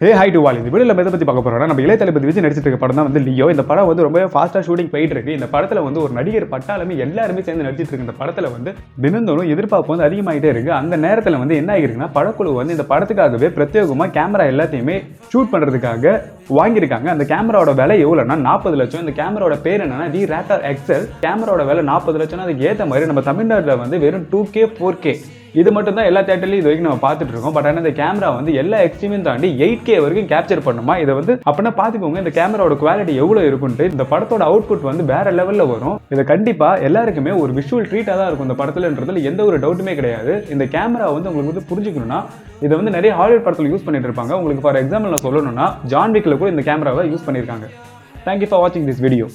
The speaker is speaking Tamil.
ஹே ஹை டு வாலி இந்த வீடியோவில் எதை பற்றி பார்க்க போகிறோம்னா நம்ம இளைய தளபதி விஜய் நடிச்சிட்டு இருக்க படம் தான் வந்து லியோ இந்த படம் வந்து ரொம்ப ஃபாஸ்ட்டாக ஷூட்டிங் போயிட்டு இருக்கு. இந்த படத்தில் வந்து ஒரு நடிகர் பட்டாலுமே எல்லாருமே சேர்ந்து நடிச்சிட்டு இருக்கு. இந்த படத்தில் வந்து தினந்தோறும் எதிர்பார்ப்பு வந்து அதிகமாகிட்டே இருக்கு. அந்த நேரத்தில் வந்து என்ன ஆகிருக்குன்னா படக்குழு வந்து இந்த படத்துக்காகவே பிரத்யேகமாக கேமரா எல்லாத்தையுமே ஷூட் பண்ணுறதுக்காக வாங்கியிருக்காங்க. அந்த கேமராவோட விலை எவ்வளோனா நாற்பது லட்சம். இந்த கேமராவோட பேர் என்னன்னா டி ரேட்டர் எக்ஸல் கேமராவோட விலை நாற்பது லட்சம்னா அதுக்கு ஏற்ற மாதிரி நம்ம தமிழ்நாட்டில் வந்து வெறும் டூ கே ஃபோர் கே இது மட்டும் தான் எல்லா தேட்டர்லையும் இது வரைக்கும் நம்ம பார்த்துட்டு இருக்கோம். பட் ஆனால் இந்த கேமரா வந்து எல்லா எக்ஸ்ட்ரீமையும் தாண்டி எயிட் கே வரைக்கும் கேப்சர் பண்ணுமா? இதை வந்து அப்படின்னா பார்த்துக்கோங்க இந்த கேமராவோட குவாலிட்டி எவ்வளோ இருக்குன்ட்டு இந்த படத்தோட அவுட்புட் வந்து வேற லெவலில் வரும். இதை கண்டிப்பாக எல்லாருக்குமே ஒரு விஷுவல் ட்ரீட்டாக தான் இருக்கும் இந்த படத்துலன்றதுல எந்த ஒரு டவுட்டுமே கிடையாது. இந்த கேமரா வந்து உங்களுக்கு வந்து புரிஞ்சுக்கணும்னா இதை வந்து நிறைய ஹாலிவுட் படத்தில் யூஸ் பண்ணிட்டு இருப்பாங்க. உங்களுக்கு ஃபார் எக்ஸாம்பிள் நான் சொல்லணும்னா ஜான்விக்கில் கூட இந்த கேமராவை யூஸ் பண்ணியிருக்காங்க தேங்க்யூ ஃபார் வாட்சிங் திஸ் வீடியோ